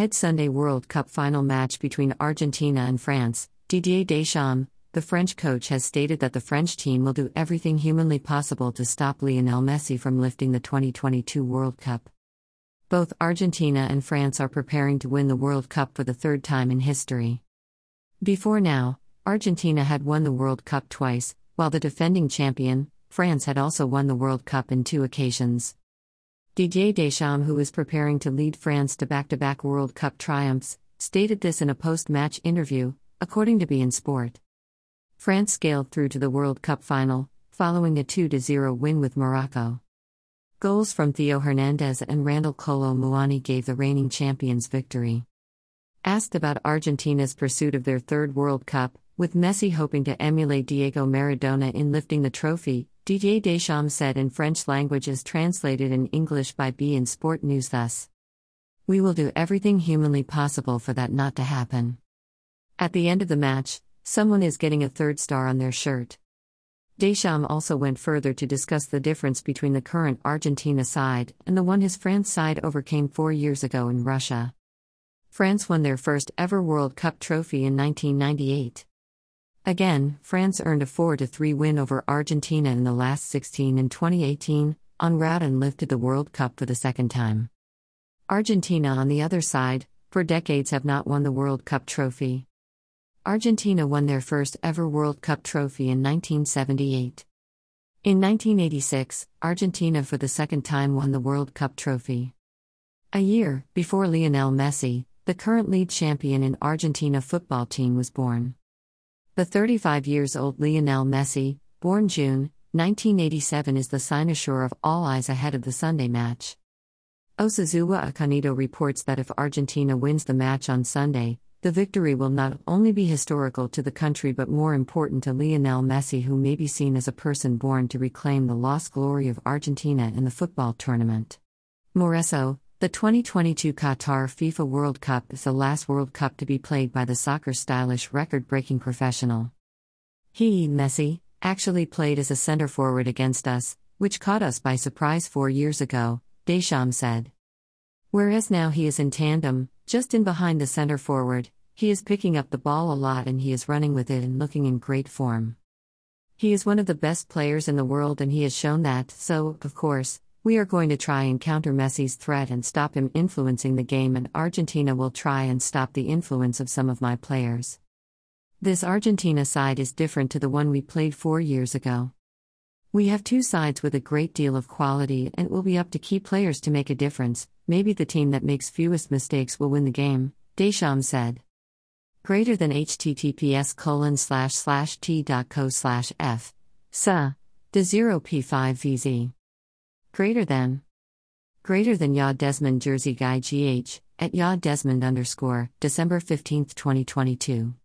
Ahead Sunday World Cup final match between Argentina and France, Didier Deschamps, the French coach has stated that the French team will do everything humanly possible to stop Lionel Messi from lifting the 2022 World Cup. Both Argentina and France are preparing to win the World Cup for the third time in history. Before now, Argentina had won the World Cup twice, while the defending champion, France had also won the World Cup in two occasions. Didier Deschamps, who is preparing to lead France to back to back World Cup triumphs, stated this in a post match interview, according to beIN Sport. France scaled through to the World Cup final, following a 2 0 win with Morocco. Goals from Theo Hernandez and Randal Kolo Muani gave the reigning champions victory. Asked about Argentina's pursuit of their third World Cup, with Messi hoping to emulate Diego Maradona in lifting the trophy, Didier Deschamps said in French language as translated in English by beIN Sport News thus We will do everything humanly possible for that not to happen. At the end of the match, Someone is getting a third star on their shirt. Deschamps also went further to discuss the difference between the current Argentina side and the one his France side overcame four years ago in Russia. France won their first ever World Cup trophy in 1998. Again, France earned a 4 3 win over Argentina in the last 16 in 2018, en route and lifted the World Cup for the second time. Argentina, on the other side, for decades have not won the World Cup trophy. Argentina won their first ever World Cup trophy in 1978. In 1986, Argentina for the second time won the World Cup trophy. A year before Lionel Messi, the current lead champion in Argentina football team was born. The 35 years old Lionel Messi, born June 1987, is the cynosure of all eyes ahead of the Sunday match. Osazuwa Akanido reports that if Argentina wins the match on Sunday, the victory will not only be historical to the country but more important to Lionel Messi, who may be seen as a person born to reclaim the lost glory of Argentina in the football tournament. Moreso, the 2022 Qatar FIFA World Cup is the last World Cup to be played by the soccer stylish record breaking professional. He, Messi, actually played as a center forward against us, which caught us by surprise four years ago, Deschamps said. Whereas now he is in tandem, just in behind the center forward, he is picking up the ball a lot and he is running with it and looking in great form. He is one of the best players in the world and he has shown that, so, of course, we are going to try and counter Messi's threat and stop him influencing the game, and Argentina will try and stop the influence of some of my players. This Argentina side is different to the one we played four years ago. We have two sides with a great deal of quality, and it will be up to key players to make a difference. Maybe the team that makes fewest mistakes will win the game, Deschamps said. Greater than https colon slash slash t.co slash f. Sa. De 0p5vz. Greater than. Greater than Yaw Desmond Jersey Guy GH, at Yaw Desmond underscore, December 15, 2022.